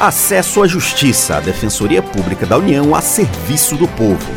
Acesso à Justiça, a Defensoria Pública da União a serviço do povo.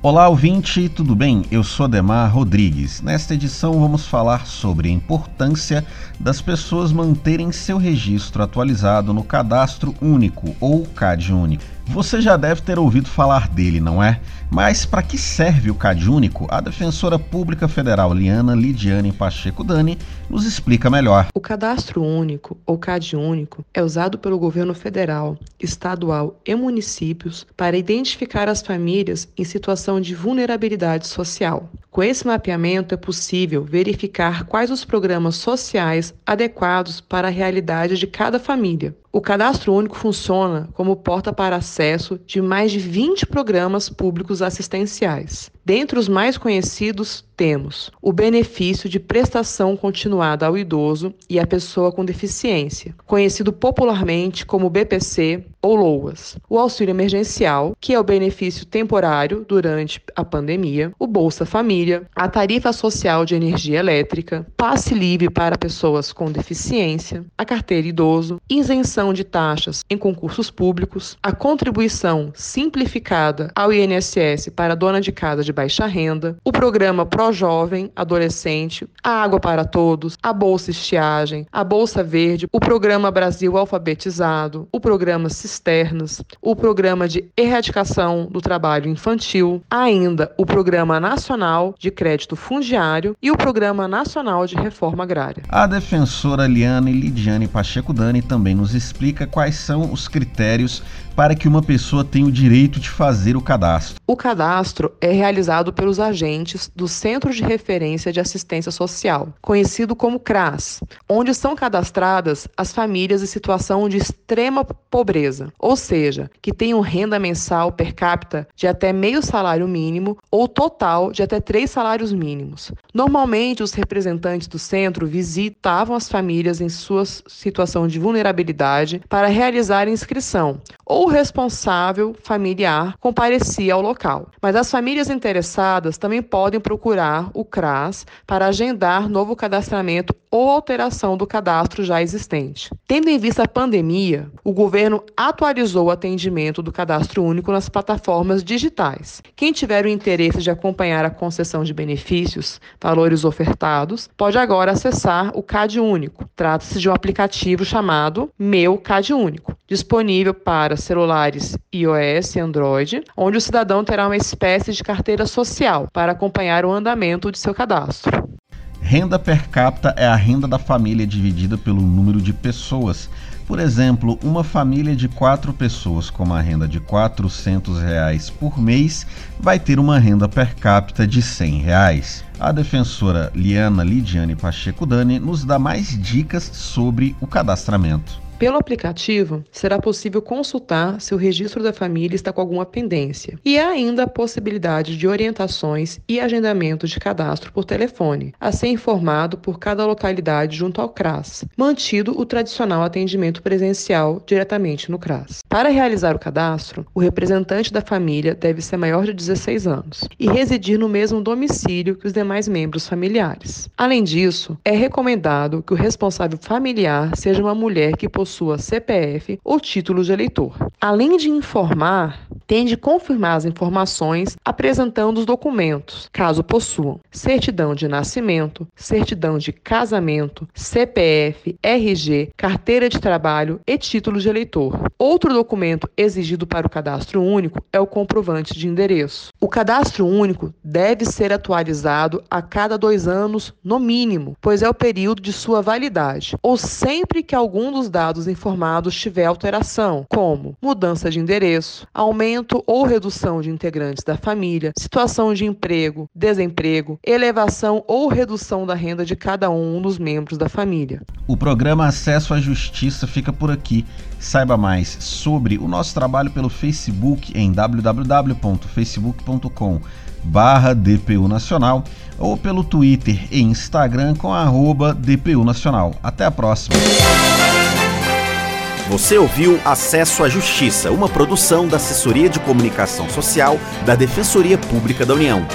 Olá, ouvinte, tudo bem? Eu sou Demar Rodrigues. Nesta edição vamos falar sobre a importância das pessoas manterem seu registro atualizado no Cadastro Único ou CAD. Você já deve ter ouvido falar dele, não é? Mas para que serve o CAD Único? A defensora pública federal Liana Lidiane Pacheco Dani nos explica melhor. O Cadastro Único, ou CAD Único, é usado pelo governo federal, estadual e municípios para identificar as famílias em situação de vulnerabilidade social. Com esse mapeamento é possível verificar quais os programas sociais adequados para a realidade de cada família. O Cadastro Único funciona como porta para acesso de mais de 20 programas públicos assistenciais. Dentre os mais conhecidos, temos o benefício de prestação continuada ao idoso e à pessoa com deficiência, conhecido popularmente como BPC ou LOAS, o auxílio emergencial, que é o benefício temporário durante a pandemia, o Bolsa Família, a tarifa social de energia elétrica, passe livre para pessoas com deficiência, a carteira idoso, isenção de taxas em concursos públicos, a contribuição simplificada ao INSS para dona de casa de baixa renda, o programa Pro Jovem Adolescente, a Água para Todos, a Bolsa Estiagem, a Bolsa Verde, o programa Brasil Alfabetizado, o programa Cisternas, o programa de erradicação do trabalho infantil, ainda o Programa Nacional de Crédito Fundiário e o Programa Nacional de Reforma Agrária. A defensora Liane Lidiane Pacheco Dani também nos explica quais são os critérios para que uma pessoa tenha o direito de fazer o cadastro. O cadastro é realizado pelos agentes do Centro de Referência de Assistência Social, conhecido como CRAS, onde são cadastradas as famílias em situação de extrema pobreza, ou seja, que tenham renda mensal per capita de até meio salário mínimo ou total de até três salários mínimos. Normalmente, os representantes do centro visitavam as famílias em sua situação de vulnerabilidade para realizar inscrição ou o responsável familiar comparecia ao local. Mas as famílias interessadas também podem procurar o CRAS para agendar novo cadastramento ou alteração do cadastro já existente. Tendo em vista a pandemia, o governo atualizou o atendimento do cadastro único nas plataformas digitais. Quem tiver o interesse de acompanhar a concessão de benefícios, valores ofertados, pode agora acessar o CAD Único. Trata-se de um aplicativo chamado Meu CAD Único, disponível para celulares iOS e Android, onde o cidadão terá uma espécie de carteira social para acompanhar o andamento de seu cadastro. Renda per capita é a renda da família dividida pelo número de pessoas. Por exemplo, uma família de quatro pessoas com uma renda de 400 reais por mês vai ter uma renda per capita de 100 reais. A defensora Liana Lidiane Pacheco Dani nos dá mais dicas sobre o cadastramento. Pelo aplicativo, será possível consultar se o registro da família está com alguma pendência. E há ainda a possibilidade de orientações e agendamento de cadastro por telefone, a ser informado por cada localidade junto ao CRAS, mantido o tradicional atendimento presencial diretamente no CRAS. Para realizar o cadastro, o representante da família deve ser maior de 16 anos e residir no mesmo domicílio que os demais membros familiares. Além disso, é recomendado que o responsável familiar seja uma mulher que possua CPF ou título de eleitor. Além de informar, tem de confirmar as informações apresentando os documentos, caso possuam certidão de nascimento, certidão de casamento, CPF, RG, carteira de trabalho e título de eleitor. Outro documento exigido para o cadastro único é o comprovante de endereço. O cadastro único deve ser atualizado a cada dois anos, no mínimo, pois é o período de sua validade, ou sempre que algum dos dados informados tiver alteração, como mudança de endereço, aumento ou redução de integrantes da família, situação de emprego, desemprego, elevação ou redução da renda de cada um dos membros da família. O programa Acesso à Justiça fica por aqui. Saiba mais sobre o nosso trabalho pelo Facebook em www.facebook.com barra DPU Nacional ou pelo Twitter e Instagram com arroba DPU Nacional. Até a próxima! Você ouviu Acesso à Justiça, uma produção da Assessoria de Comunicação Social da Defensoria Pública da União.